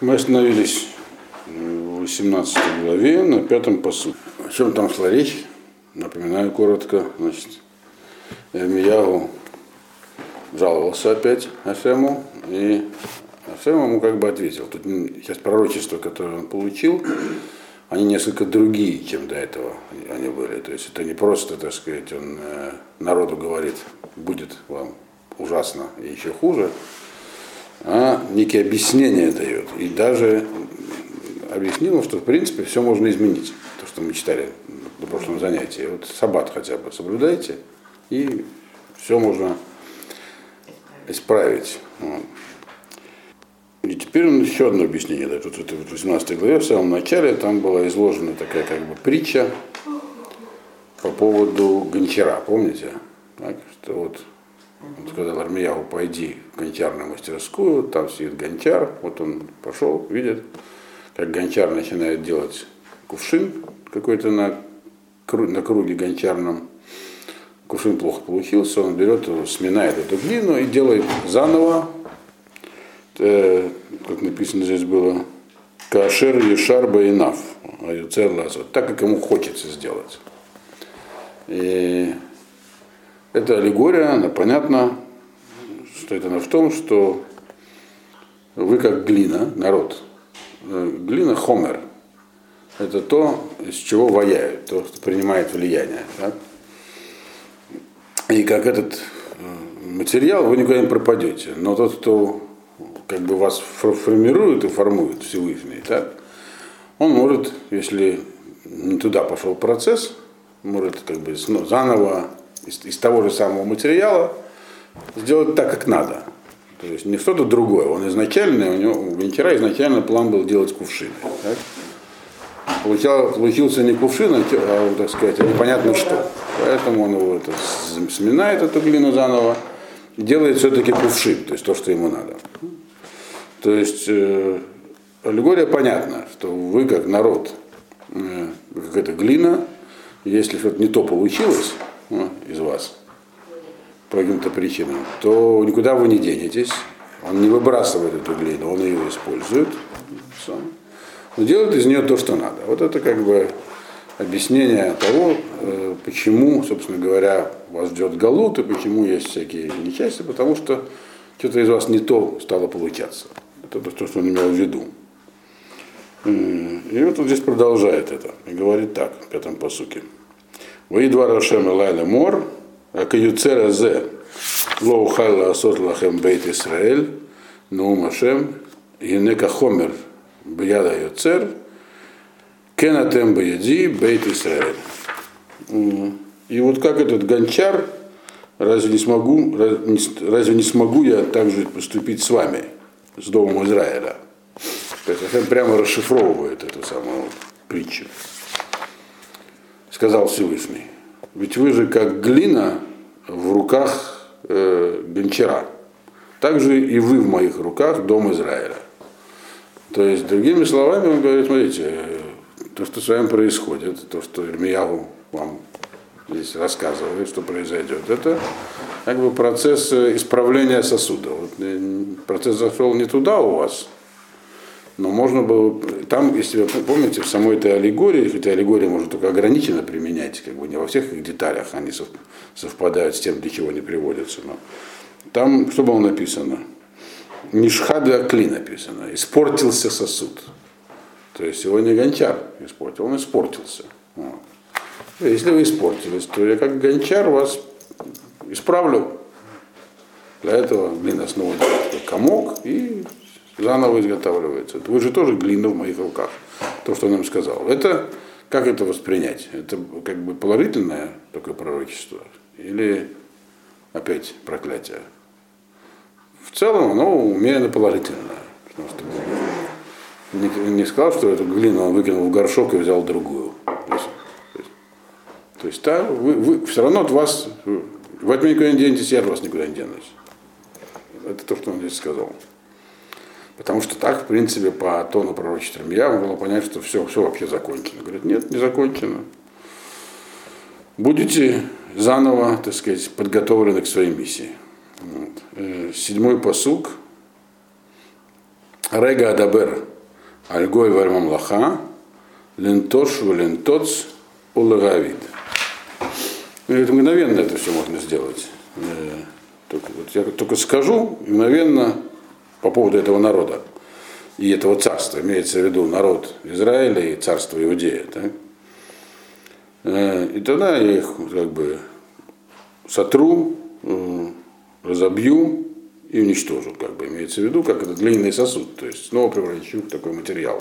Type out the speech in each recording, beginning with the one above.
Мы остановились в 18 главе на пятом посуде. О чем там шла речь? Напоминаю коротко. Значит, Эрмиягу жаловался опять Ашему, и Ашем ему как бы ответил. Тут сейчас пророчества, которые он получил, они несколько другие, чем до этого они были. То есть это не просто, так сказать, он э, народу говорит, будет вам ужасно и еще хуже, а некие объяснения дает. И даже объяснил, что в принципе все можно изменить. То, что мы читали на прошлом занятии. Вот саббат хотя бы соблюдайте, и все можно исправить. И теперь он еще одно объяснение дает. Вот в 18 главе, в самом начале, там была изложена такая как бы притча по поводу гончара, помните? Так, что вот он сказал Армиягу, пойди в гончарную мастерскую, там сидит гончар, вот он пошел, видит, как гончар начинает делать кувшин какой-то на, на круге гончарном. Кувшин плохо получился, он берет сминает эту глину и делает заново, э, как написано здесь было, кашер ешарба и нав, так как ему хочется сделать. И это аллегория, она понятна, что это она в том, что вы как глина, народ. Глина хомер. Это то, из чего ваяют, то, что принимает влияние. Так? И как этот э, материал, вы никуда не пропадете. Но тот, кто как бы вас формирует и формует Всевышний, так, он может, если не туда пошел процесс, может как бы заново из, из того же самого материала сделать так, как надо. То есть не что-то другое. Он изначально, у него у гончара изначально план был делать кувшины. Так? Получился не кувшин, а, а, так сказать, а непонятно что. Поэтому он его это, сминает эту глину заново, делает все-таки кувшин, то есть то, что ему надо. То есть э, аллегория понятна, что вы как народ, э, как эта глина, если что-то не то получилось, из вас по каким-то причинам, то никуда вы не денетесь. Он не выбрасывает эту глину, он ее использует. Но делает из нее то, что надо. Вот это как бы объяснение того, э, почему, собственно говоря, вас ждет галут и почему есть всякие несчастья, потому что что-то из вас не то стало получаться. Это то, что он имел в виду. И вот он здесь продолжает это и говорит так в пятом посуке. Ваидва Рашем Элайна Мор, а Каюцера Зе, Лоу Хайла Асот Лахем Бейт Исраэль, Наум Ашем, Енека Хомер, Бияда Юцер, Кенатем Баяди, Бейт Исраэль. И вот как этот гончар, разве не смогу, разве не смогу я также поступить с вами, с Домом Израиля? То есть прямо расшифровывает эту самую притчу сказал Всевышний, ведь вы же как глина в руках э, гончара, так же и вы в моих руках, дом Израиля. То есть, другими словами, он говорит, смотрите, то, что с вами происходит, то, что Ирмиягу вам здесь рассказывает, что произойдет, это как бы процесс исправления сосуда. Вот э, процесс зашел не туда у вас, но можно было, там, если вы помните, в самой этой аллегории, хотя аллегория может только ограниченно применять, как бы не во всех их деталях они совпадают с тем, для чего они приводятся, но там, что было написано? Нишхада Акли написано, испортился сосуд. То есть его не гончар испортил, он испортился. Вот. Если вы испортились, то я как гончар вас исправлю. Для этого снова делает комок и заново изготавливается. Вы же тоже глина в моих руках, то, что он нам сказал. Это как это воспринять? Это как бы положительное такое пророчество? Или опять проклятие? В целом оно умеренно положительное. Потому что не, не сказал, что эту глину он выкинул в горшок и взял другую. То есть, то есть да, вы, вы, все равно от вас, вы от меня никуда не денетесь, я от вас никуда не денусь. Это то, что он здесь сказал. Потому что так, в принципе, по тону пророчества я можно было понять, что все, все вообще закончено. Говорит, нет, не закончено. Будете заново, так сказать, подготовлены к своей миссии. Вот. Э, седьмой посук. Рега Адабер Альгой Вальмамлаха Лентош Валентоц Улагавид. Ну, это мгновенно это все можно сделать. Э, только, вот я только скажу мгновенно по поводу этого народа и этого царства, имеется в виду народ Израиля и царство Иудея. Так? Э, и тогда я их как бы сотру, э, разобью и уничтожу, как бы имеется в виду, как это длинный сосуд, то есть снова превращу в такой материал.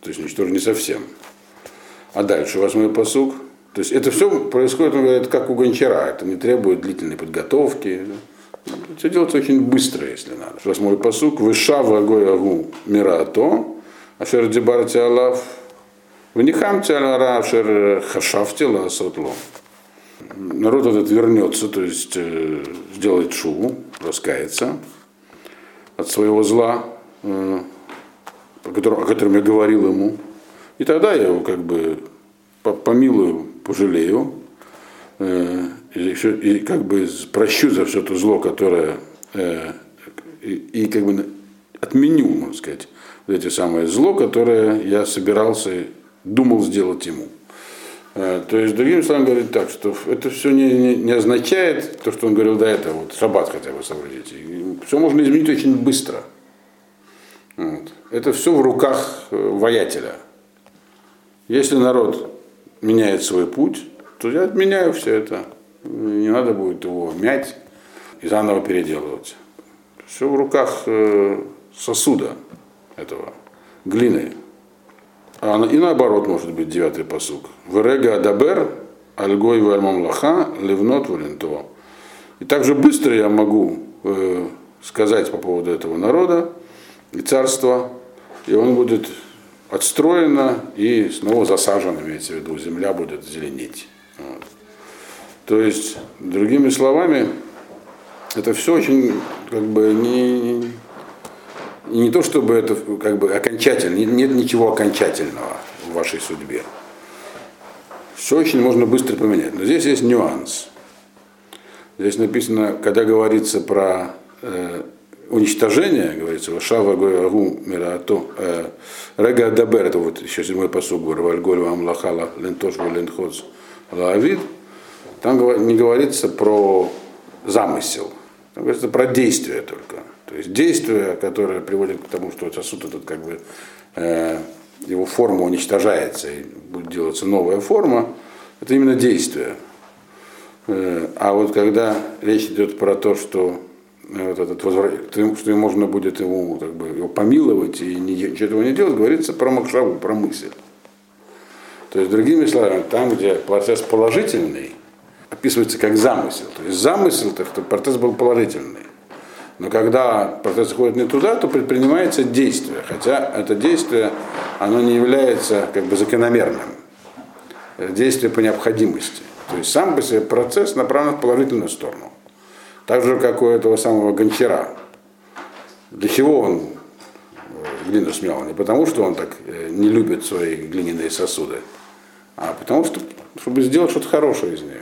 То есть уничтожу не совсем. А дальше восьмой посуг. То есть это все происходит, он говорит, как у гончара, это не требует длительной подготовки. Все делается очень быстро, если надо. Восьмой посуг. Выша вагой агу мирато, ашер дебарти алав, внихамти аляра ашер хашафти ласотлом народ этот вернется, то есть э, сделает шубу, раскается от своего зла, э, о, котором, о котором я говорил ему. И тогда я его как бы помилую, пожалею, э, и, еще, и как бы прощу за все то зло, которое э, и, и как бы отменю, можно сказать, вот эти самые зло, которое я собирался, думал сделать ему. Э, то есть, другими словами, говорит так, что это все не, не, не означает то, что он говорил до этого, вот шаббат хотя бы соблюдите. Все можно изменить очень быстро. Вот. Это все в руках э, воятеля. Если народ меняет свой путь, то я отменяю все это. Не надо будет его мять и заново переделывать. Все в руках э, сосуда этого, глины. А и наоборот может быть девятый посук. Верега адабер, альгой вальмамлаха, ливнот валентуа. И также быстро я могу э, сказать по поводу этого народа и царства, и он будет отстроено и снова засажен, имеется в виду, земля будет зеленеть. Вот. То есть, другими словами, это все очень как бы не, не то, чтобы это как бы окончательно, нет ничего окончательного в вашей судьбе. Все очень можно быстро поменять. Но здесь есть нюанс. Здесь написано, когда говорится про э, уничтожение, говорится, Шава Гуагу Мирато, э, Рега Дабер, это вот еще седьмой посуг, Вальголь Амлахала Лентош Ленходс Лаавид, там не говорится про замысел, там говорится про действие только. То есть действие, которое приводит к тому, что сосуд этот как бы э, его форма уничтожается и будет делаться новая форма, это именно действие. Э, а вот когда речь идет про то, что э, вот этот возврат, что можно будет ему как бы его помиловать и ничего этого не делать, говорится про макшаву, про мысль. То есть, другими словами, там, где процесс положительный, описывается как замысел. То есть замысел, то, что процесс был положительный. Но когда процесс заходит не туда, то предпринимается действие, хотя это действие, оно не является как бы закономерным. Это действие по необходимости. То есть сам по себе процесс направлен в положительную сторону. Так же, как у этого самого гончара. Для чего он э, глину смел? Не потому, что он так э, не любит свои глиняные сосуды, а потому что, чтобы сделать что-то хорошее из нее.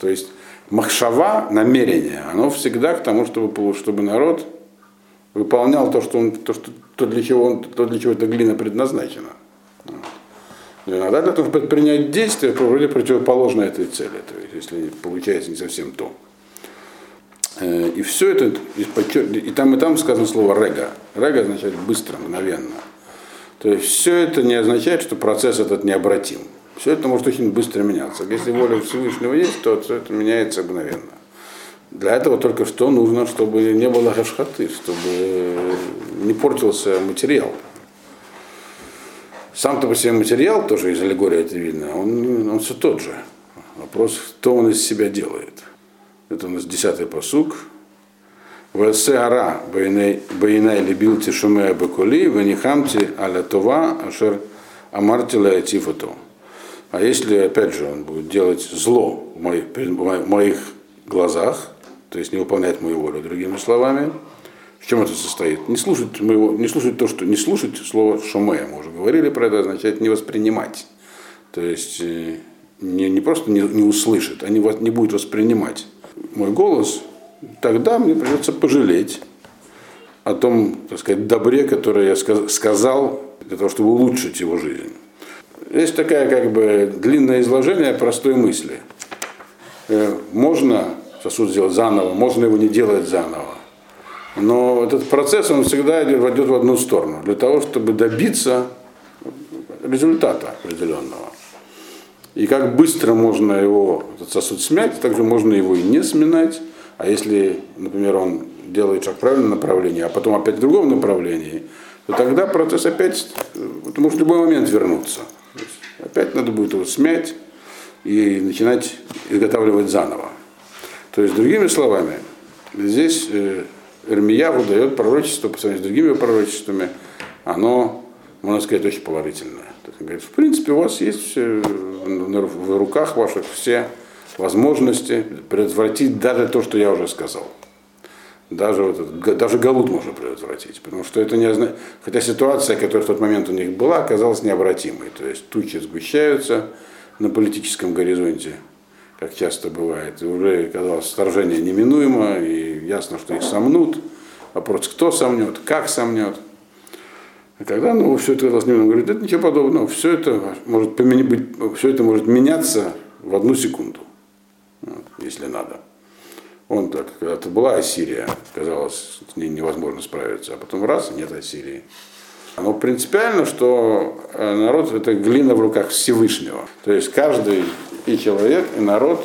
То есть махшава, намерение, оно всегда к тому, чтобы, чтобы народ выполнял то, что он, то, что, то, для чего он, то, для чего эта глина предназначена. Но иногда для того, чтобы предпринять действие, вроде противоположно этой цели, то есть, если получается не совсем то. Э, и все это, и там и там сказано слово рега. Рега означает быстро, мгновенно. То есть все это не означает, что процесс этот необратим. Все это может очень быстро меняться. Если воля Всевышнего есть, то все это меняется мгновенно. Для этого только что нужно, чтобы не было хашхаты, чтобы не портился материал. Сам-то по себе материал, тоже из аллегории это видно, он, он все тот же. Вопрос, что он из себя делает. Это у нас десятый посук. Весеара байнай любил тишуме бекули, венихамти аля това, ашер амартила тифото. А если, опять же, он будет делать зло в моих, в моих глазах, то есть не выполнять мою волю, другими словами, в чем это состоит? Не слушать, моего, не слушать то, что не слушать слово шумея, мы уже говорили про это, означает не воспринимать. То есть э, не, не просто не, не услышит, а не, не будет воспринимать мой голос, тогда мне придется пожалеть о том, так сказать, добре, которое я сказал для того, чтобы улучшить его жизнь. Есть такая как бы длинное изложение простой мысли. Э, можно сосуд сделать заново, можно его не делать заново. Но этот процесс, он всегда идет в одну сторону. Для того, чтобы добиться результата определенного. И как быстро можно его, этот сосуд смять, также можно его и не сминать. А если, например, он делает шаг в правильном направлении, а потом опять в другом направлении, то тогда процесс опять это может в любой момент вернуться. Опять надо будет его смять и начинать изготавливать заново. То есть, другими словами, здесь э, Эрмияву дает пророчество по сравнению с другими пророчествами, оно, можно сказать, очень положительное. Говорит, в принципе, у вас есть в руках ваших все возможности предотвратить даже то, что я уже сказал. Даже, вот этот, даже Галут можно предотвратить, потому что это не хотя ситуация, которая в тот момент у них была, оказалась необратимой. То есть тучи сгущаются на политическом горизонте, как часто бывает, и уже казалось вторжение неминуемо, и ясно, что их сомнут. Вопрос, кто сомнет, как сомнет. И тогда, ну, все это он говорит, это ничего подобного, все это может быть, все это может меняться в одну секунду, вот, если надо. Он так, когда-то была Ассирия, казалось, с ней невозможно справиться, а потом раз, нет Ассирии. Но принципиально, что э, народ это глина в руках Всевышнего. То есть каждый и человек, и народ,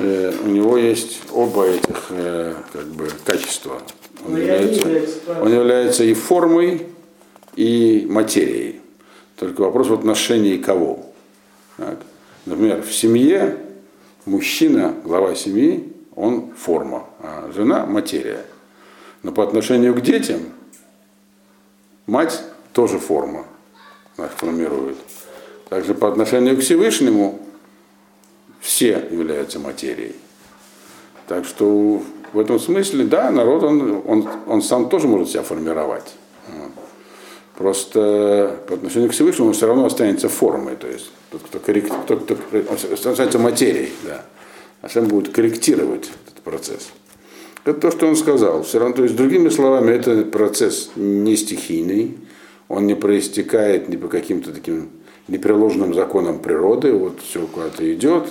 э, у него есть оба этих э, как бы, качества. Он является, он является и формой, и материей. Только вопрос в отношении кого. Так. Например, в семье мужчина, глава семьи, он форма, а жена материя. Но по отношению к детям мать тоже форма, она формирует. Также по отношению к Всевышнему все являются материей. Так что в этом смысле, да, народ, он, он, он сам тоже может себя формировать. Просто по отношению к Всевышнему он все равно останется формой, то есть тот, кто, коррект, тот, кто останется материей, да. А сам будет корректировать этот процесс. Это то, что он сказал. Все равно, то есть, другими словами, это процесс не стихийный, он не проистекает ни по каким-то таким непреложным законам природы, вот все куда-то идет.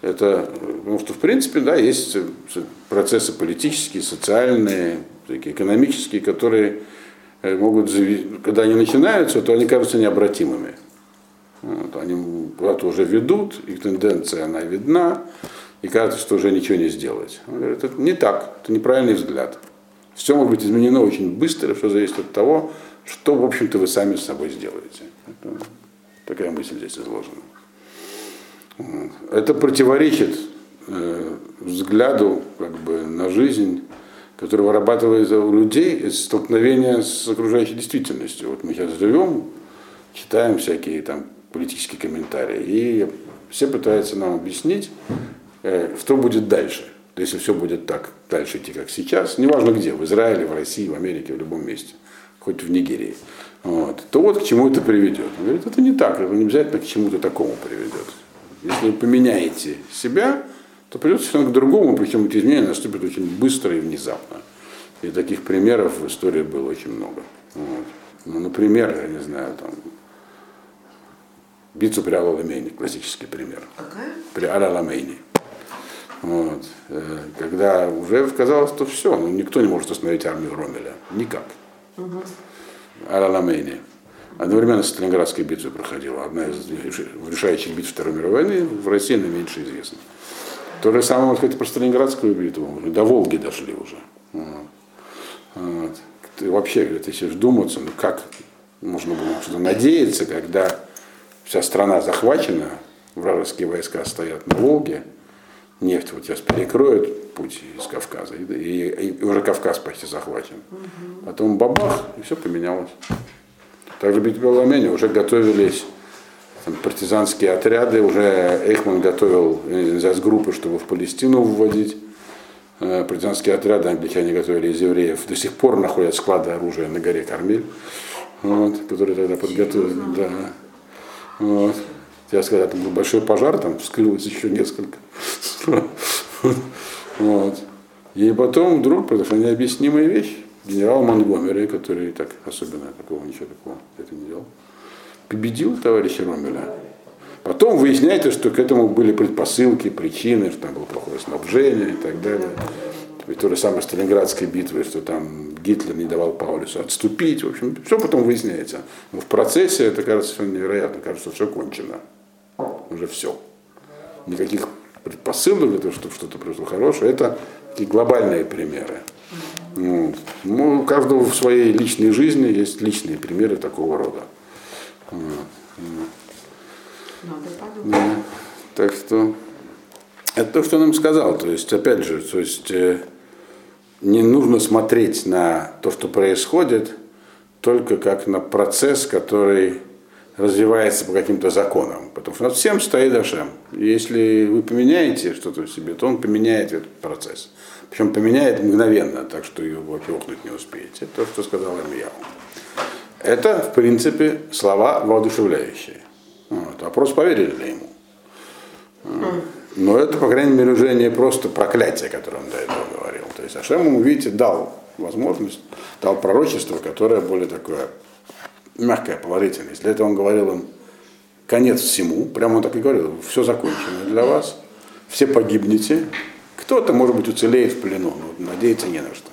Это, потому что, в принципе, да, есть процессы политические, социальные, такие экономические, которые Э, могут, когда они начинаются, то они кажутся необратимыми. Вот, они куда-то уже ведут, их тенденция, она видна, и кажется, что уже ничего не сделать. Он говорит, это не так, это неправильный взгляд. Все может быть изменено очень быстро, что зависит от того, что, в общем-то, вы сами с собой сделаете. Это, такая мысль здесь изложена. Это противоречит э, взгляду как бы, на жизнь который вырабатывается у людей из столкновения с окружающей действительностью. Вот мы сейчас живем, читаем всякие там политические комментарии, и все пытаются нам объяснить, что будет дальше. Если все будет так дальше идти, как сейчас, неважно где, в Израиле, в России, в Америке, в любом месте, хоть в Нигерии, вот, то вот к чему это приведет. Он говорит, это не так, это не обязательно к чему-то такому приведет. Если вы поменяете себя, то придется совершенно к другому, причем эти изменения наступят очень быстро и внезапно. И таких примеров в истории было очень много. Вот. Ну, например, я не знаю, там, битву при Аламейне, классический пример. Какая? При Аламейне. Вот. Э, когда уже казалось, что все, ну, никто не может остановить армию Ромеля. Никак. Угу. Аламейне. Одновременно с Сталинградской битвой проходила. Одна из решающих битв Второй мировой войны в России наименьше известна. То же самое, можно сказать, про Сталинградскую битву. До Волги дошли уже. Вот. Вот. Вообще, говорит, если вдуматься, ну как можно было что-то надеяться, когда вся страна захвачена, вражеские войска стоят на Волге, нефть вот сейчас перекроют путь из Кавказа, и, и, и уже Кавказ почти захвачен. Угу. Потом бабах, и все поменялось. Также в Битве уже готовились там, партизанские отряды, уже Эйхман готовил с группы, чтобы в Палестину вводить. Э, партизанские отряды англичане готовили из евреев. До сих пор находят склады оружия на горе Кармель, вот, которые тогда подготовили. Да. Вот. Я сказал, там был большой пожар, там вскрылось еще несколько. Вот. И потом вдруг произошла необъяснимая вещь. генерал Монгомери, который так особенно такого ничего такого это не делал, победил товарища Ромеля. Потом выясняется, что к этому были предпосылки, причины, что там было плохое снабжение и так далее. Ведь то же самое Сталинградской битвы, что там Гитлер не давал Паулюсу отступить. В общем, все потом выясняется. Но в процессе это кажется совершенно невероятно. Кажется, все кончено. Уже все. Никаких предпосылок для того, чтобы что-то произошло хорошее. Это такие глобальные примеры. Ну, у каждого в своей личной жизни есть личные примеры такого рода. Да. Так что это то, что он нам сказал. То есть, опять же, то есть, э, не нужно смотреть на то, что происходит, только как на процесс, который развивается по каким-то законам. Потому что над всем стоит Ашем. Если вы поменяете что-то в себе, то он поменяет этот процесс. Причем поменяет мгновенно, так что его опихнуть не успеете. Это то, что сказал Ильяу. Это, в принципе, слова воодушевляющие. Вот. Вопрос, поверили ли ему. Но это, по крайней мере, уже не просто проклятие, которое он до этого говорил. То есть Ашем ему, видите, дал возможность, дал пророчество, которое более такое мягкое, положительное. Если этого он говорил им конец всему, прямо он так и говорил, все закончено для вас, все погибнете, кто-то, может быть, уцелеет в плену, но надеяться не на что.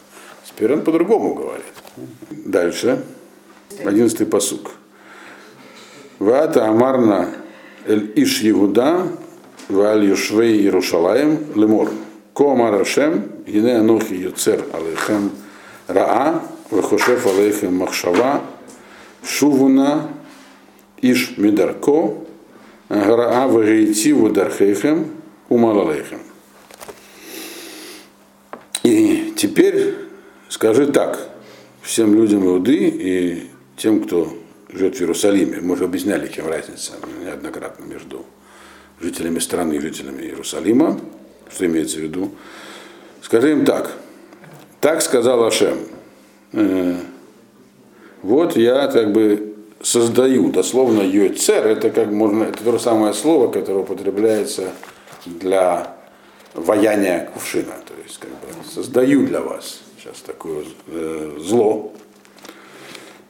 Теперь он по-другому говорит. Дальше. Одиннадцатый посук. Вата Амарна Эль Иш Егуда Валь Юшвей Иерушалаем Лемор. Ко Амар Ашем Гине Анохи Юцер Алейхем Раа Вехошев Алейхем Махшава Шувуна Иш Мидарко Раа Вегейти Вудархейхем Умалалейхем. И теперь скажи так всем людям Иуды и тем, кто живет в Иерусалиме. Мы уже объясняли, чем разница неоднократно между жителями страны и жителями Иерусалима, что имеется в виду. Скажи им так. Так сказал Ашем. «Э, вот я как бы создаю, дословно йоцер, это как можно, это то же самое слово, которое употребляется для ваяния кувшина. То есть как бы создаю для вас сейчас такое э, зло.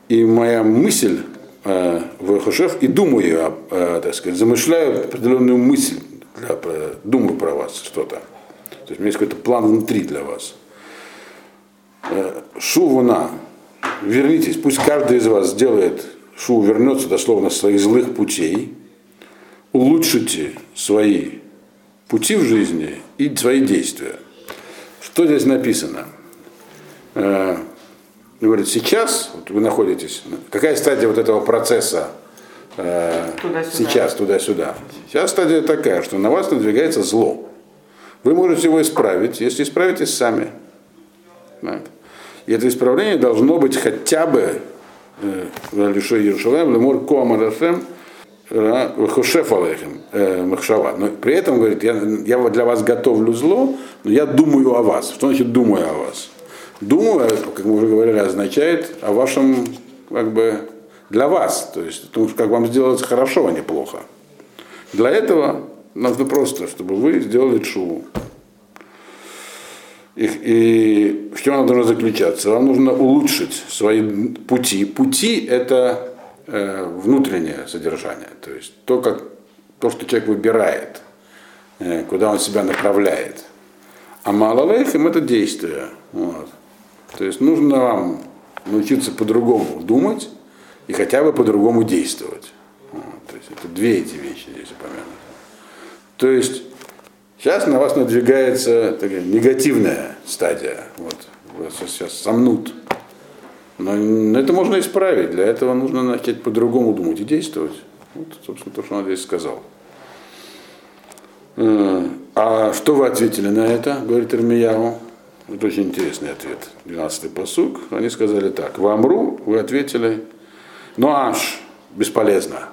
И моя мысль э, в Хошев, и думаю, э, так сказать, замышляю определенную мысль, для, думаю про вас что-то. То есть у меня есть какой-то план внутри для вас. Э, шувуна, вернитесь, пусть каждый из вас сделает, шу вернется дословно своих злых путей, улучшите свои пути в жизни и свои действия. Что здесь написано? Э, говорит, сейчас вот вы находитесь, какая стадия вот этого процесса э, туда-сюда. сейчас туда-сюда? Сейчас стадия такая, что на вас надвигается зло. Вы можете его исправить, если исправитесь сами. Так. И это исправление должно быть хотя бы Лишой Иерушалаем, Лемор Коамарашем, Хошеф Алейхем, Махшава. Но при этом, говорит, я, я для вас готовлю зло, но я думаю о вас. Что значит думаю о вас? Думаю, как мы уже говорили, означает о вашем, как бы, для вас. То есть, потому что как вам сделать хорошо, а не плохо. Для этого нужно просто, чтобы вы сделали шуву. И, и в чем она должна заключаться? Вам нужно улучшить свои пути. Пути – это э, внутреннее содержание, то есть то, как, то, что человек выбирает, э, куда он себя направляет. А малолейхим – это действие. Вот. То есть нужно вам научиться по-другому думать и хотя бы по-другому действовать. Вот. То есть это две эти вещи здесь упомянуты. То есть Сейчас на вас надвигается такая негативная стадия. Вот, вас сейчас сомнут. Но это можно исправить. Для этого нужно начать по-другому думать и действовать. Вот, собственно, то, что он здесь сказал. Э, а что вы ответили на это, говорит Ирмияву? Это очень интересный ответ. 12-й посук. Они сказали так. В Амру вы ответили, ну аж, бесполезно.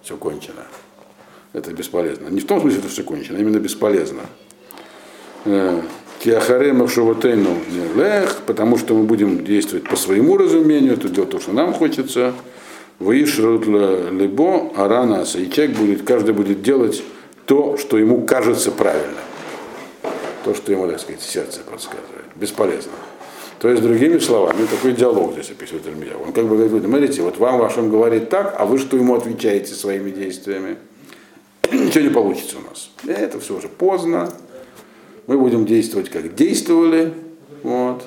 Все кончено это бесполезно. Не в том смысле, что все кончено, а именно бесполезно. Э, Киахарема Шуватейну лех, потому что мы будем действовать по своему разумению, это делать то, что нам хочется. Выишрут либо аранаса, и человек будет, каждый будет делать то, что ему кажется правильно. То, что ему, так сказать, сердце подсказывает. Бесполезно. То есть, другими словами, такой диалог здесь описывает Ирмия. Он как бы говорит, смотрите, вот вам вашим говорит так, а вы что ему отвечаете своими действиями? Ничего не получится у нас. Это все уже поздно. Мы будем действовать, как действовали. Вот.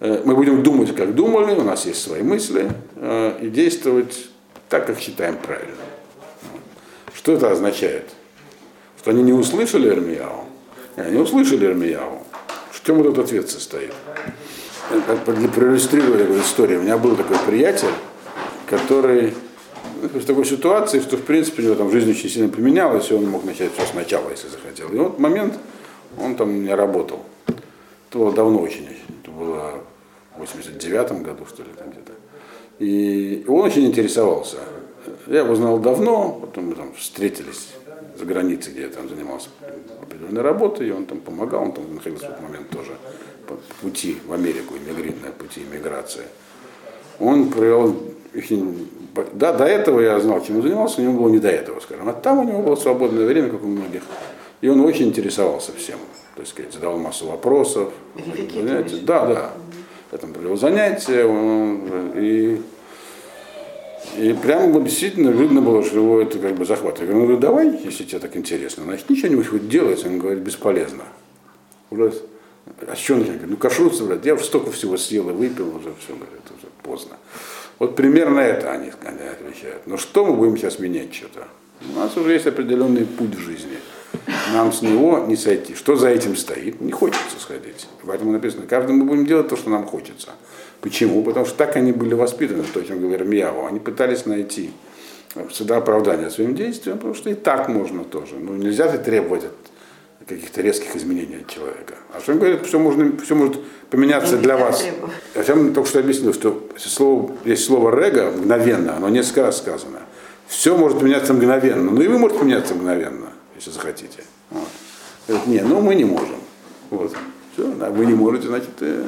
Э, мы будем думать, как думали, у нас есть свои мысли, э, и действовать так, как считаем правильно. Что это означает? Что они не услышали Ирмияу? Они услышали Ирмияу. В чем этот ответ состоит? Для проиллюстрировать эту историю. У меня был такой приятель, который в такой ситуации, что в принципе у него там в жизни очень сильно поменялось, и он мог начать все сначала, если захотел. И вот момент, он там меня работал. Это было давно очень, это было в 89 году, что ли, там где-то. И он очень интересовался. Я его знал давно, потом мы там встретились за границей, где я там занимался определенной работой, и он там помогал, он там находился в этот момент тоже по пути в Америку, иммигрантной пути иммиграции. Он провел да, до этого я знал, чем он занимался, у него было не до этого, скажем. А там у него было свободное время, как у многих. И он очень интересовался всем. То есть, сказать, задавал массу вопросов. Занятия. Да, да. Я там провел занятия. И, и прямо действительно видно было, что его это как бы захватывает. Я говорю, ну давай, если тебе так интересно. Значит, ничего не будешь делать. Он говорит, бесполезно. Уже, а что он говорит, ну кашрут собрать. Я уже столько всего съел и выпил, уже все, говорит, уже поздно. Вот примерно это они, отвечают. Но что мы будем сейчас менять что-то? У нас уже есть определенный путь в жизни. Нам с него не сойти. Что за этим стоит? Не хочется сходить. Поэтому написано, каждый мы будем делать то, что нам хочется. Почему? Потому что так они были воспитаны, то, о чем говорил Мияву. Они пытались найти всегда оправдание своим действиям, потому что и так можно тоже. Ну, нельзя требовать каких-то резких изменений от человека. А что он говорит, все, можно, все может поменяться для вас. Я вам только что объяснил, что слово, есть слово рега мгновенно, оно несколько раз сказано. Все может меняться мгновенно. Ну и вы можете меняться мгновенно, если захотите. Вот. Говорит, нет, ну мы не можем. Вот. Все, да, вы не можете, значит, э,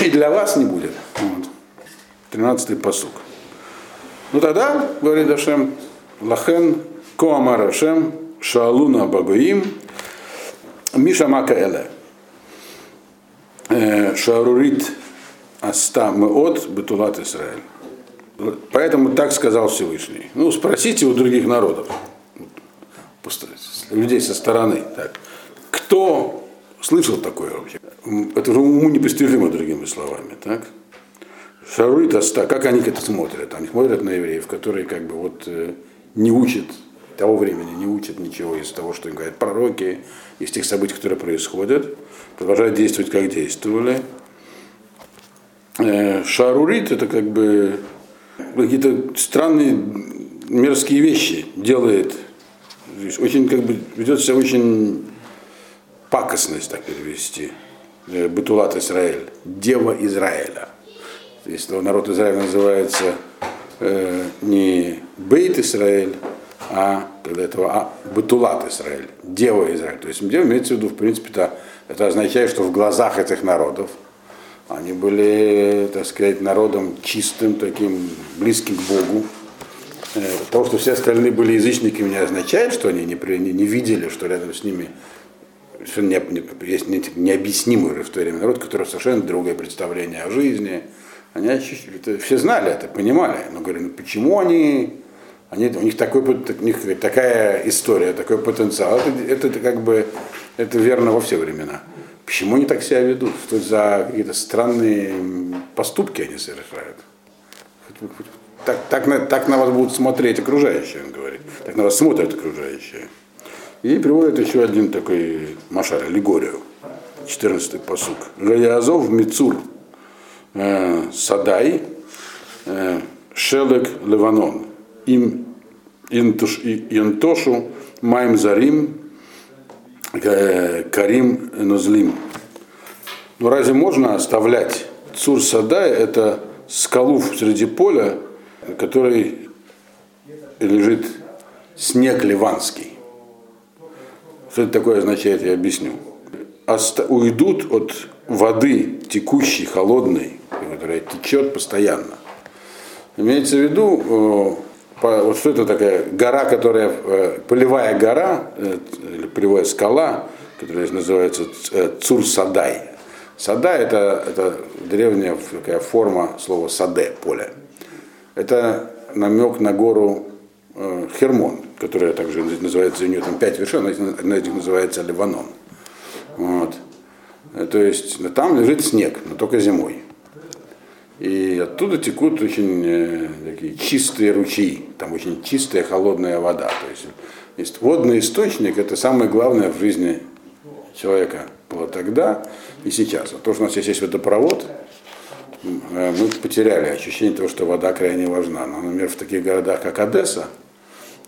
и для вас не будет. Вот. 13-й посук. Ну тогда, говорит Ашем, Лахен, Коамар Ашем, Шаалуна Багуим, Миша Мака Эле. Э, Шарурит Аста Меот Бетулат Израиль. Поэтому так сказал Всевышний. Ну, спросите у других народов, людей со стороны. Так. Кто слышал такое вообще? Это уже уму непостижимо, другими словами. Так? Шарурит Аста, как они к это смотрят? Они смотрят на евреев, которые как бы вот э, не учат того времени не учат ничего из того, что им говорят пророки, из тех событий, которые происходят, продолжают действовать, как действовали. Э, шарурит это как бы какие-то странные мерзкие вещи делает. Очень как бы ведет себя очень пакостность так перевести. Э, Бетулат Израиль, Дева Израиля. Если народ Израиля называется э, не Бейт Израиль, а когда этого а, Батулат Израиль, Дева Израиль. То есть дева имеется в виду, в принципе, -то, это означает, что в глазах этих народов они были, так сказать, народом чистым, таким близким к Богу. Э, то, что все остальные были язычниками, не означает, что они не, не, не видели, что рядом с ними что не, не, есть необъяснимый в то время народ, который совершенно другое представление о жизни. Они это, все знали это, понимали. Но говорю, ну почему они они, у них, такой, у них такая история, такой потенциал. Это, это, как бы это верно во все времена. Почему они так себя ведут? Что за какие-то странные поступки они совершают? Так, так, на, так на вас будут смотреть окружающие, он говорит. Так на вас смотрят окружающие. И приводит еще один такой машар, аллегорию. 14-й посук. Гаязов Мицур э, Садай э, Шелек Леванон им интошу маем зарим э, карим нозлим. Но разве можно оставлять Цур Садай, это скалу среди поля, который лежит снег ливанский. Что это такое означает, я объясню. Оста- уйдут от воды текущей, холодной, которая течет постоянно. Имеется в виду, э, вот что это такая гора, которая, э, полевая гора, э, или полевая скала, которая называется э, Цур-Садай. Сада это, это древняя такая форма слова саде, поле. Это намек на гору Хермон, которая также называется, у нее там пять вершин, одна из них называется Ливанон. Вот. То есть там лежит снег, но только зимой. И оттуда текут очень э, такие чистые ручьи, там очень чистая холодная вода. То есть, есть водный источник, это самое главное в жизни человека было тогда и сейчас. А то, что у нас сейчас есть водопровод, э, мы потеряли ощущение того, что вода крайне важна. Но, например, в таких городах, как Одесса,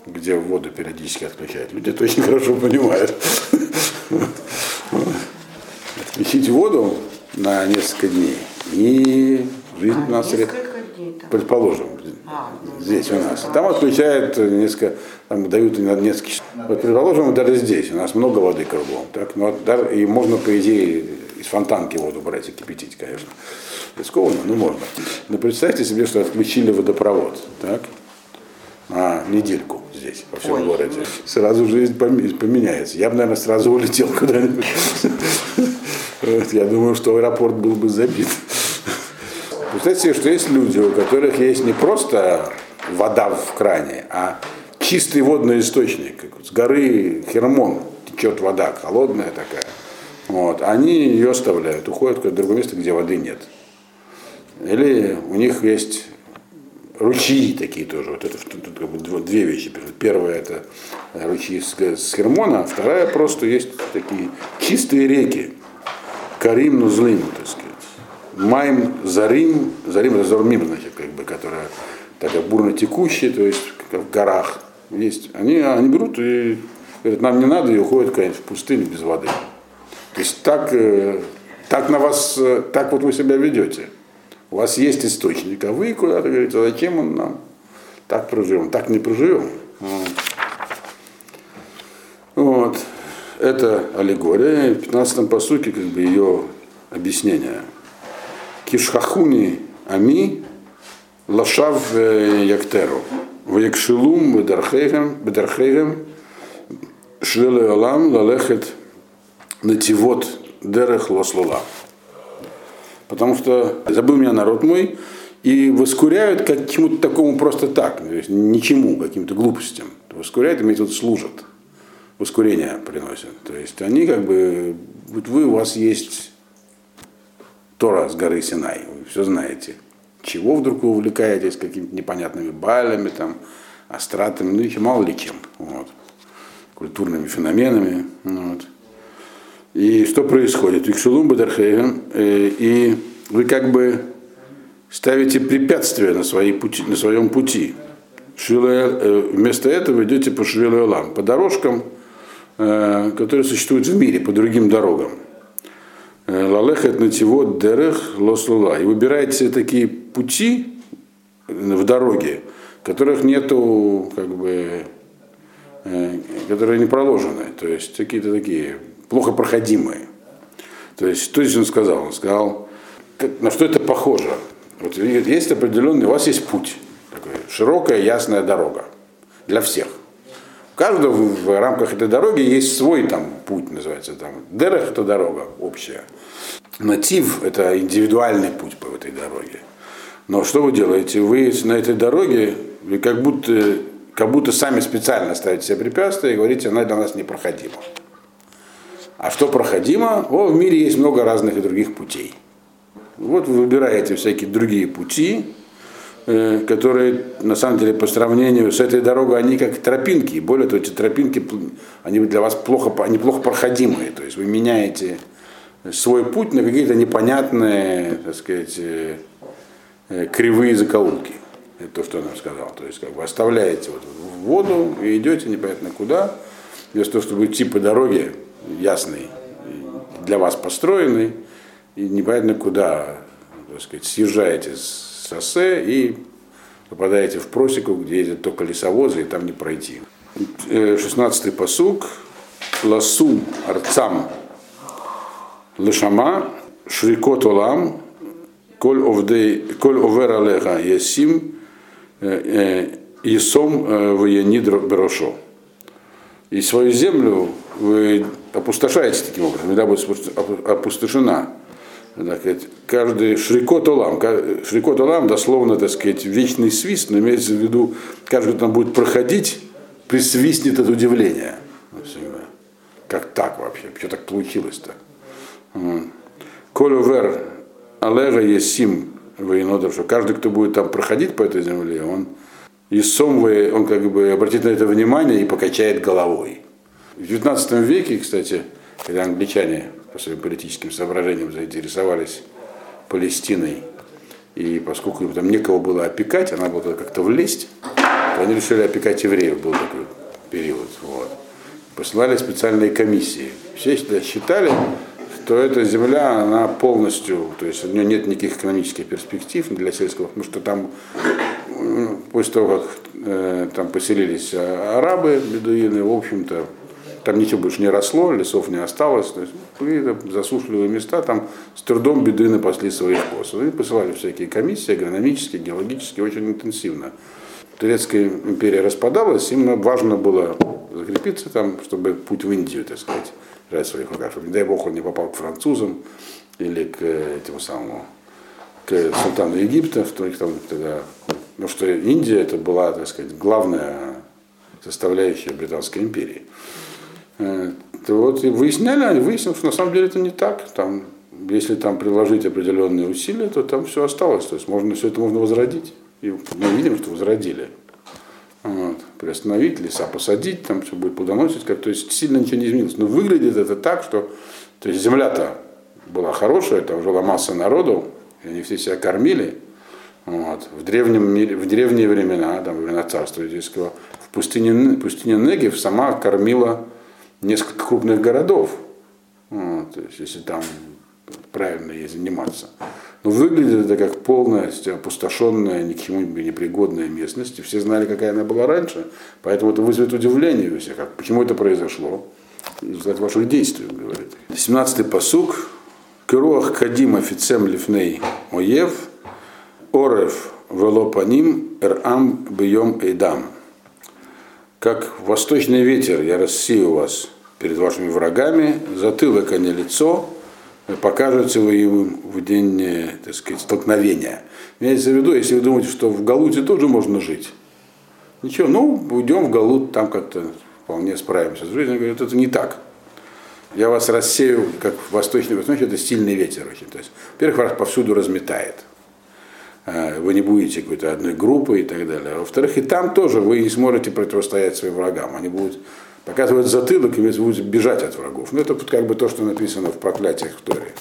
где воду периодически отключают, люди это очень хорошо понимают. Отключить воду на несколько дней и жизнь у нас предположим, а, ну, здесь у нас. Там отключают несколько, там дают несколько часов. Вот, предположим, даже здесь у нас много воды кругом. Так? Ну, и можно, по идее, из фонтанки воду брать и кипятить, конечно. Рискованно, но можно. Но представьте себе, что отключили водопровод. Так? на недельку здесь, во всем Ой. городе. Сразу жизнь поменяется. Я бы, наверное, сразу улетел куда-нибудь. Я думаю, что аэропорт был бы забит. Представьте себе, что есть люди, у которых есть не просто вода в кране, а чистый водный источник. С горы Хермон течет вода, холодная такая. Вот. Они ее оставляют, уходят в другое место, где воды нет. Или у них есть ручьи такие тоже. Вот это тут как бы две вещи. Первая это ручьи с Хермона, а вторая просто есть такие чистые реки. Карим Нузлим, так сказать. Майм Зарим, Зарим это Зормим, значит, как бы, которая такая бурно текущая, то есть в горах есть. Они, они берут и говорят, нам не надо, и уходят куда-нибудь в пустыню без воды. То есть так, э, так на вас, э, так вот вы себя ведете. У вас есть источник, а вы куда-то говорите, а зачем он нам? Так проживем, так не проживем. Вот. Это аллегория. В 15-м посуке как бы ее объяснение. Кишхахуни Ами Лашав Яктеру. Ваякшилум Бедархейгем Шлеле Алам Лалехет Нативот Дерех Лослула. Потому что забыл меня народ мой, и воскуряют к чему-то такому просто так, то есть ничему, каким-то глупостям. Воскуряют, имеется в виду, служат. Воскурение приносят. То есть они как бы, вот вы, у вас есть Тора с горы Синай, вы все знаете. Чего вдруг вы увлекаетесь какими-то непонятными балями, там, астратами, ну еще мало ли чем. Вот. Культурными феноменами. Вот. И что происходит? Икшулум Бадархейган, э, и вы как бы ставите препятствия на, своей пути, на своем пути. Э, вместо этого идете по Швилуэлам, по дорожкам, э, которые существуют в мире, по другим дорогам. Э, лалехет нативот дерех лослула. И выбираете такие пути в дороге, которых нету, как бы, э, которые не проложены. То есть какие-то такие плохо проходимые. То есть, что здесь он сказал? Он сказал, на что это похоже. Вот есть определенный, у вас есть путь, такой, широкая, ясная дорога для всех. Каждого в рамках этой дороги есть свой там путь, называется там. Дерех это дорога общая. Натив это индивидуальный путь по этой дороге. Но что вы делаете? Вы на этой дороге, вы как будто, как будто сами специально ставите себе препятствия и говорите, она для нас непроходима. А что проходимо? О, в мире есть много разных и других путей. Вот вы выбираете всякие другие пути, которые на самом деле по сравнению с этой дорогой, они как тропинки. Более того, эти тропинки, они для вас плохо, они плохо проходимые. То есть вы меняете свой путь на какие-то непонятные, так сказать, э, э, кривые закоулки. Это то, что он нам сказал. То есть как бы оставляете вот воду и идете непонятно куда, вместо того, чтобы идти по дороге ясной, для вас построенной, и непонятно куда, так сказать, съезжаете с шоссе и попадаете в просеку, где ездят только лесовозы, и там не пройти. 16-й э, посук. Ласум арцам лешама шрикот олам коль овер алеха ясим есом военид берошо. И свою землю вы опустошаете таким образом, когда будет опустошена так сказать, каждый шрикот олам, шрикот олам дословно, так сказать, вечный свист, но имеется в виду, каждый, там будет проходить, присвистнет от удивления. Всегда. Как так вообще? Что так получилось-то? Колю вер алега есим военодов, что каждый, кто будет там проходить по этой земле, он есом, он как бы обратит на это внимание и покачает головой. В 19 веке, кстати, когда англичане по своим политическим соображениям заинтересовались Палестиной, и поскольку там некого было опекать, она была как-то влезть, то они решили опекать евреев, был такой период. Вот. Посылали специальные комиссии. Все считали, что эта земля, она полностью, то есть у нее нет никаких экономических перспектив для сельского, потому что там, после того, как э, там поселились арабы, бедуины, в общем-то, там ничего больше не росло, лесов не осталось, то есть были засушливые места, там с трудом бедуины пасли своих коз. И посылали всякие комиссии, агрономические, геологические, очень интенсивно. Турецкая империя распадалась, им важно было закрепиться там, чтобы путь в Индию, так сказать, держать в своих руках, чтобы, не дай бог, он не попал к французам или к этому самому к султану Египта, что их там тогда, ну что Индия это была, так сказать, главная составляющая Британской империи. Э, то вот и выясняли, они выяснили, что на самом деле это не так. Там, если там приложить определенные усилия, то там все осталось. То есть можно, все это можно возродить. И мы видим, что возродили. Вот. Приостановить, леса посадить, там все будет плодоносить, как, то есть сильно ничего не изменилось. Но выглядит это так, что то есть земля-то была хорошая, там жила масса народу, и они все себя кормили. Вот. В древнем мире, в древние времена, там, времена царства иудейского, в пустыне, пустыне Негев сама кормила несколько крупных городов. Вот, то есть, если там правильно ей заниматься. Но выглядит это как полностью опустошенная, ни к чему не пригодная местность. И все знали, какая она была раньше. Поэтому это вызовет удивление у всех. Как, почему это произошло? Результат ваших действий, говорит. 17-й посук. Керуах кадим офицем лифней оев. Орев велопаним эрам бьем эйдам как восточный ветер, я рассею вас перед вашими врагами, затылок, а не лицо, покажете вы им в день, так сказать, столкновения. Имеется в виду, если вы думаете, что в Галуте тоже можно жить, ничего, ну, уйдем в Галут, там как-то вполне справимся с жизнью. Говорит, это не так. Я вас рассею, как восточный, восточный, это сильный ветер очень. То есть, во-первых, вас повсюду разметает. Э, вы не будете какой-то одной группой и так далее. во-вторых, и там тоже вы не сможете противостоять своим врагам. Они будут показывать затылок и будут бежать от врагов. Ну, это как бы то, что написано в проклятиях в Торе.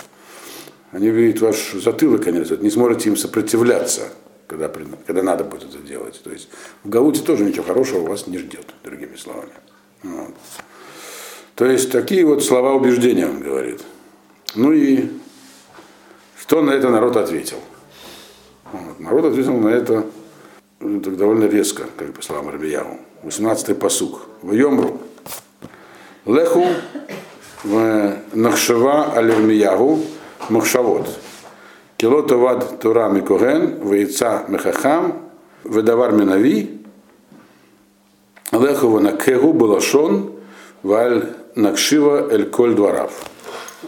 Они видят ваш затылок, они не сможете им сопротивляться, когда, когда надо будет это делать. То есть в Галуте тоже ничего хорошего вас не ждет, другими словами. Вот. То есть такие вот слова убеждения он говорит. Ну и что на это народ ответил? Вот. Народ ответил на это ну, так довольно резко, как по словам Рабияву. 18-й посук. В Йомру. Леху в Нахшева Алермиягу Махшавот. Килота вад Тура Микоген, Вейца Мехахам, Ведавар Минави, Леху в Накегу Балашон, Валь Накшива Эль Коль Дворав.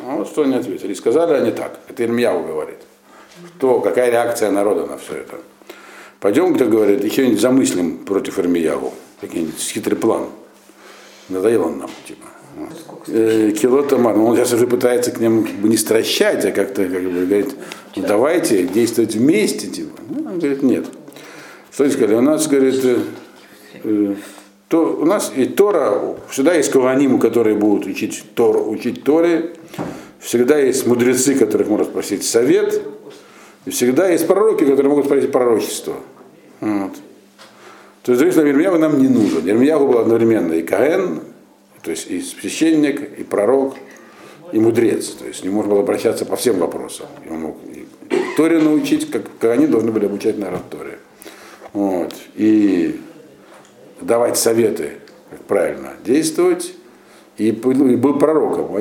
Вот что они ответили. Сказали они так. Это Ирмьяу говорит что, какая реакция народа на все это. Пойдем, кто говорит, еще замыслим против Армияву, какой-нибудь хитрый план. Надоел он нам, типа. Э, кило томат. Он сейчас уже пытается к ним как бы не стращать, а как-то как бы говорит, ну, давайте действовать вместе. Типа. Ну, он говорит, нет. Что они сказали? У нас, говорит, э, э, то, у нас и Тора, всегда есть каваним, которые будут учить, Тор, учить Торе, всегда есть мудрецы, которых можно спросить совет, и всегда есть пророки, которые могут спросить пророчество. Вот. То есть, другими Ирмияу нам не нужен. Ирмияу был одновременно и Каэн, то есть и священник, и пророк, и мудрец. То есть не можно было обращаться по всем вопросам. И он мог и Торе научить, как, как они должны были обучать народ Торе. Вот. И давать советы, как правильно действовать, и был пророком.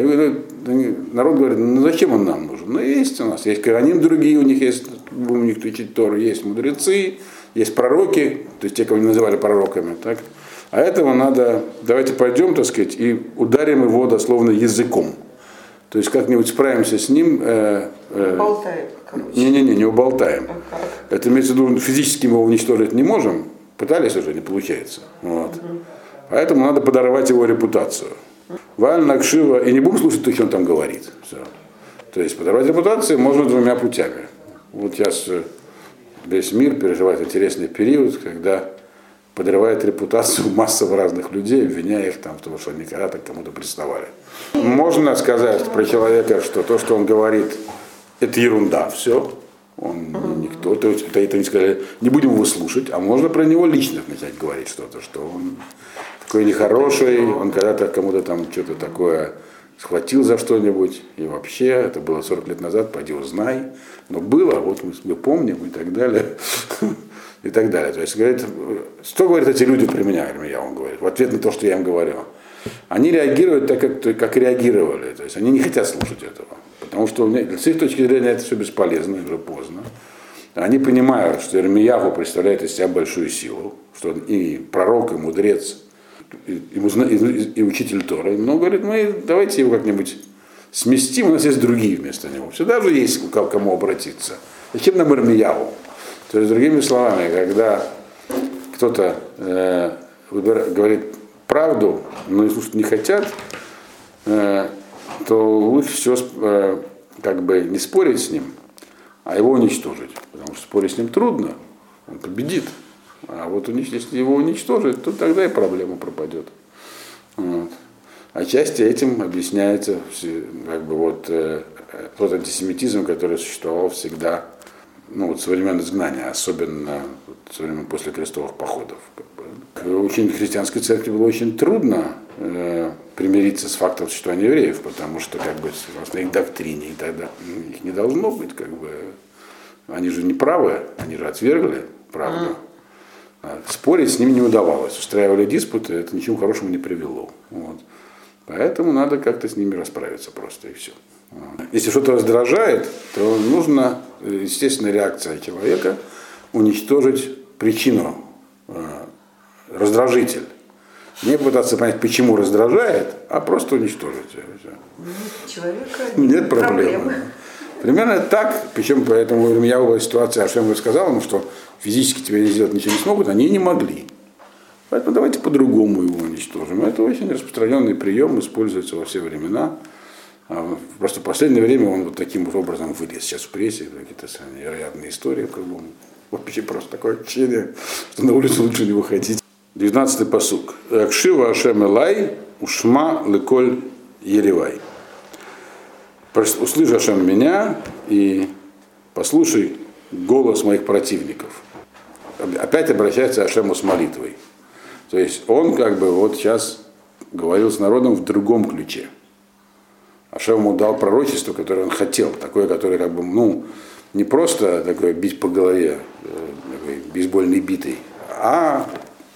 Народ говорит, ну зачем он нам нужен? Ну есть у нас, есть Кораним другие, у них есть, у них учить Тору, есть мудрецы, есть пророки, то есть те, кого не называли пророками. Так? А этого надо, давайте пойдем, так сказать, и ударим его дословно языком. То есть как-нибудь справимся с ним. Э, э, Болтаем, короче. Не-не-не, не уболтаем. А Это имеется в виду, физически мы его уничтожить не можем. Пытались уже, не получается. Вот. Угу. Поэтому надо подорвать его репутацию. Валь Накшива, и не будем слушать то, что он там говорит. Все. То есть подорвать репутацию можно двумя путями. Вот э, весь мир переживает интересный период, когда подрывает репутацию массов разных людей, обвиняя их там в том, что они когда-то кому-то приставали. Можно сказать про человека, что то, что он говорит, это ерунда, все. Он никто, то есть это, это не сказали, не будем его слушать, а можно про него лично начать говорить что-то, что он такой нехороший, он когда-то кому-то там что-то такое схватил за что-нибудь, и вообще, это было 40 лет назад, пойди узнай, но было, вот мы, мы помним и так далее и так далее. То есть, говорит, что говорят эти люди при меня, я он говорит, в ответ на то, что я им говорю. Они реагируют так, как, как реагировали. То есть они не хотят слушать этого. Потому что с их точки зрения это все бесполезно, уже поздно. Они понимают, что Ирмияху представляет из себя большую силу, что и пророк, и мудрец, и, и, и, учитель Торы. Но говорит, мы давайте его как-нибудь сместим, у нас есть другие вместо него. Всегда же есть к кому обратиться. Зачем нам Ирмияху? То есть, другими словами, когда кто-то э, говорит правду, но слушать не хотят, э, то лучше все э, как бы не спорить с ним, а его уничтожить. Потому что спорить с ним трудно, он победит. А вот если его уничтожить, то тогда и проблема пропадет. Вот. Отчасти этим объясняется как бы вот э, тот антисемитизм, который существовал всегда ну, вот, со времен изгнания, особенно вот, со времен после крестовых походов. Учению христианской церкви было очень трудно э, примириться с фактом существования евреев, потому что как бы на их доктрине и тогда их не должно быть, как бы они же не правы, они же отвергли правду. А спорить с ними не удавалось. Устраивали диспуты, это ничего хорошему не привело. Вот. Поэтому надо как-то с ними расправиться просто и все. Если что-то раздражает, то нужно, естественная реакция человека, уничтожить причину, э, раздражитель. Не пытаться понять, почему раздражает, а просто уничтожить. Человека нет проблемы. проблемы. Примерно так, причем поэтому у меня была ситуация, Ашем рассказал ему, что физически тебе сделать ничего не смогут, они не могли. Поэтому давайте по-другому его уничтожим. Это очень распространенный прием, используется во все времена. А просто в последнее время он вот таким вот образом вылез сейчас в прессе, какие-то невероятные истории кругом. Вообще просто такое ощущение, что на улицу лучше не выходить. 19-й посук. Акшива Ашем Элай, Ушма Леколь Еревай. Услышь Ашем меня и послушай голос моих противников. Опять обращается Ашему с молитвой. То есть он как бы вот сейчас говорил с народом в другом ключе. Ашем ему дал пророчество, которое он хотел, такое, которое как бы, ну, не просто такое бить по голове, э, такой бейсбольной битой, а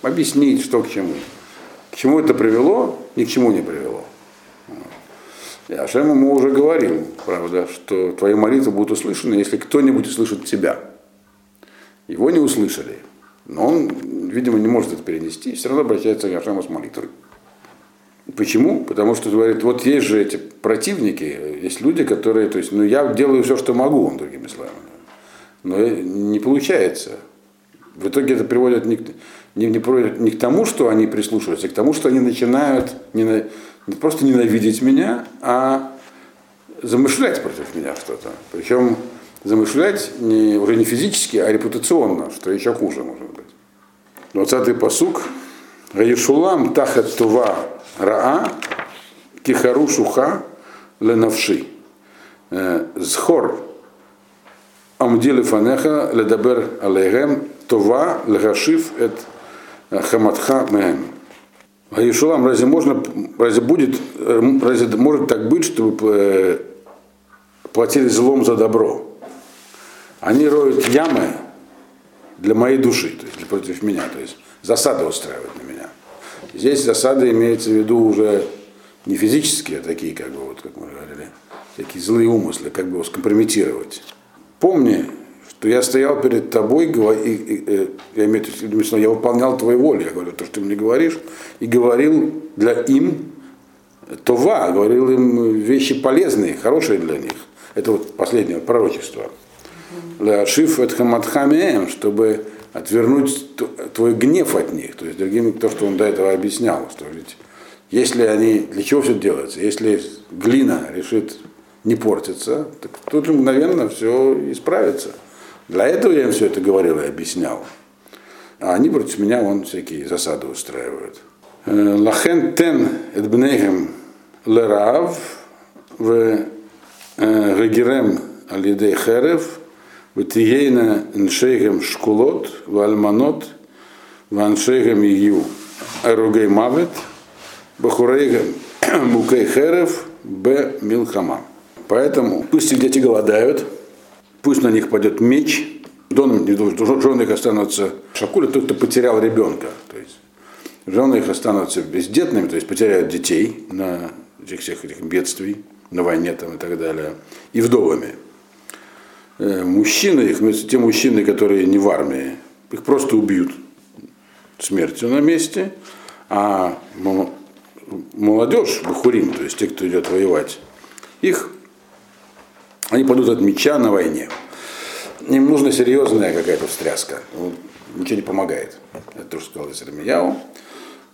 объяснить, что к чему. К чему это привело, ни к чему не привело. И Ашем ему уже говорил, правда, что твои молитвы будут услышаны, если кто-нибудь услышит тебя. Его не услышали. Но он, видимо, не может это перенести, все равно обращается к Ашему с молитвой. Почему? Потому что говорит, вот есть же эти противники, есть люди, которые, то есть, ну я делаю все, что могу, он другими словами. Но не получается. В итоге это приводит не, не, не, не к тому, что они прислушиваются, а к тому, что они начинают не просто ненавидеть меня, а замышлять против меня что-то. Причем замышлять не, уже не физически, а репутационно, что еще хуже может быть. 20-й посук. Гаишулам тахат тува раа кихару шуха ленавши. Э, зхор амдили фанеха ледабер алейгем това лгашив эт хаматха меем. Гаишулам, разве можно, разве будет, э, разве может так быть, чтобы э, платили злом за добро? Они роют ямы для моей души, то есть против меня, то есть засады устраивают на меня. Здесь засады имеется в виду уже не физические, а такие, как бы, вот, как мы говорили, такие злые умыслы, как бы его скомпрометировать. Помни, что я стоял перед тобой, и, и, и, я имею в виду, я выполнял твою волю, я говорю, то, что ты мне говоришь, и говорил для им, Това, говорил им вещи полезные, хорошие для них. Это вот последнее пророчество. Леашиф et хаматхамеем, чтобы отвернуть твой гнев от них. То есть, другими, то, что он до этого объяснял, что ведь если они, для чего все делается? Если глина решит не портиться, так тут мгновенно все исправится. Для этого я им все это говорил и объяснял. А они против меня вон всякие засады устраивают. Лахен тен эдбнехем лерав в регерем алидей херев в тиейна ншейгем шкулот в альманот в аншейгем ию эругей мавет бахурейгем мукей херев б милхама. Поэтому пусть их дети голодают, пусть на них пойдет меч, жены их останутся шакули, тот, кто потерял ребенка. То есть жены их останутся бездетными, то есть потеряют детей на этих всех этих бедствий, на войне там и так далее, и вдовами. Э, мужчины, их, ну, те мужчины, которые не в армии, их просто убьют смертью на месте, а молодежь, бахурим, то есть те, кто идет воевать, их, они падут от меча на войне. Им нужна серьезная какая-то встряска. Ничего не помогает. Это тоже сказал Исрамияу.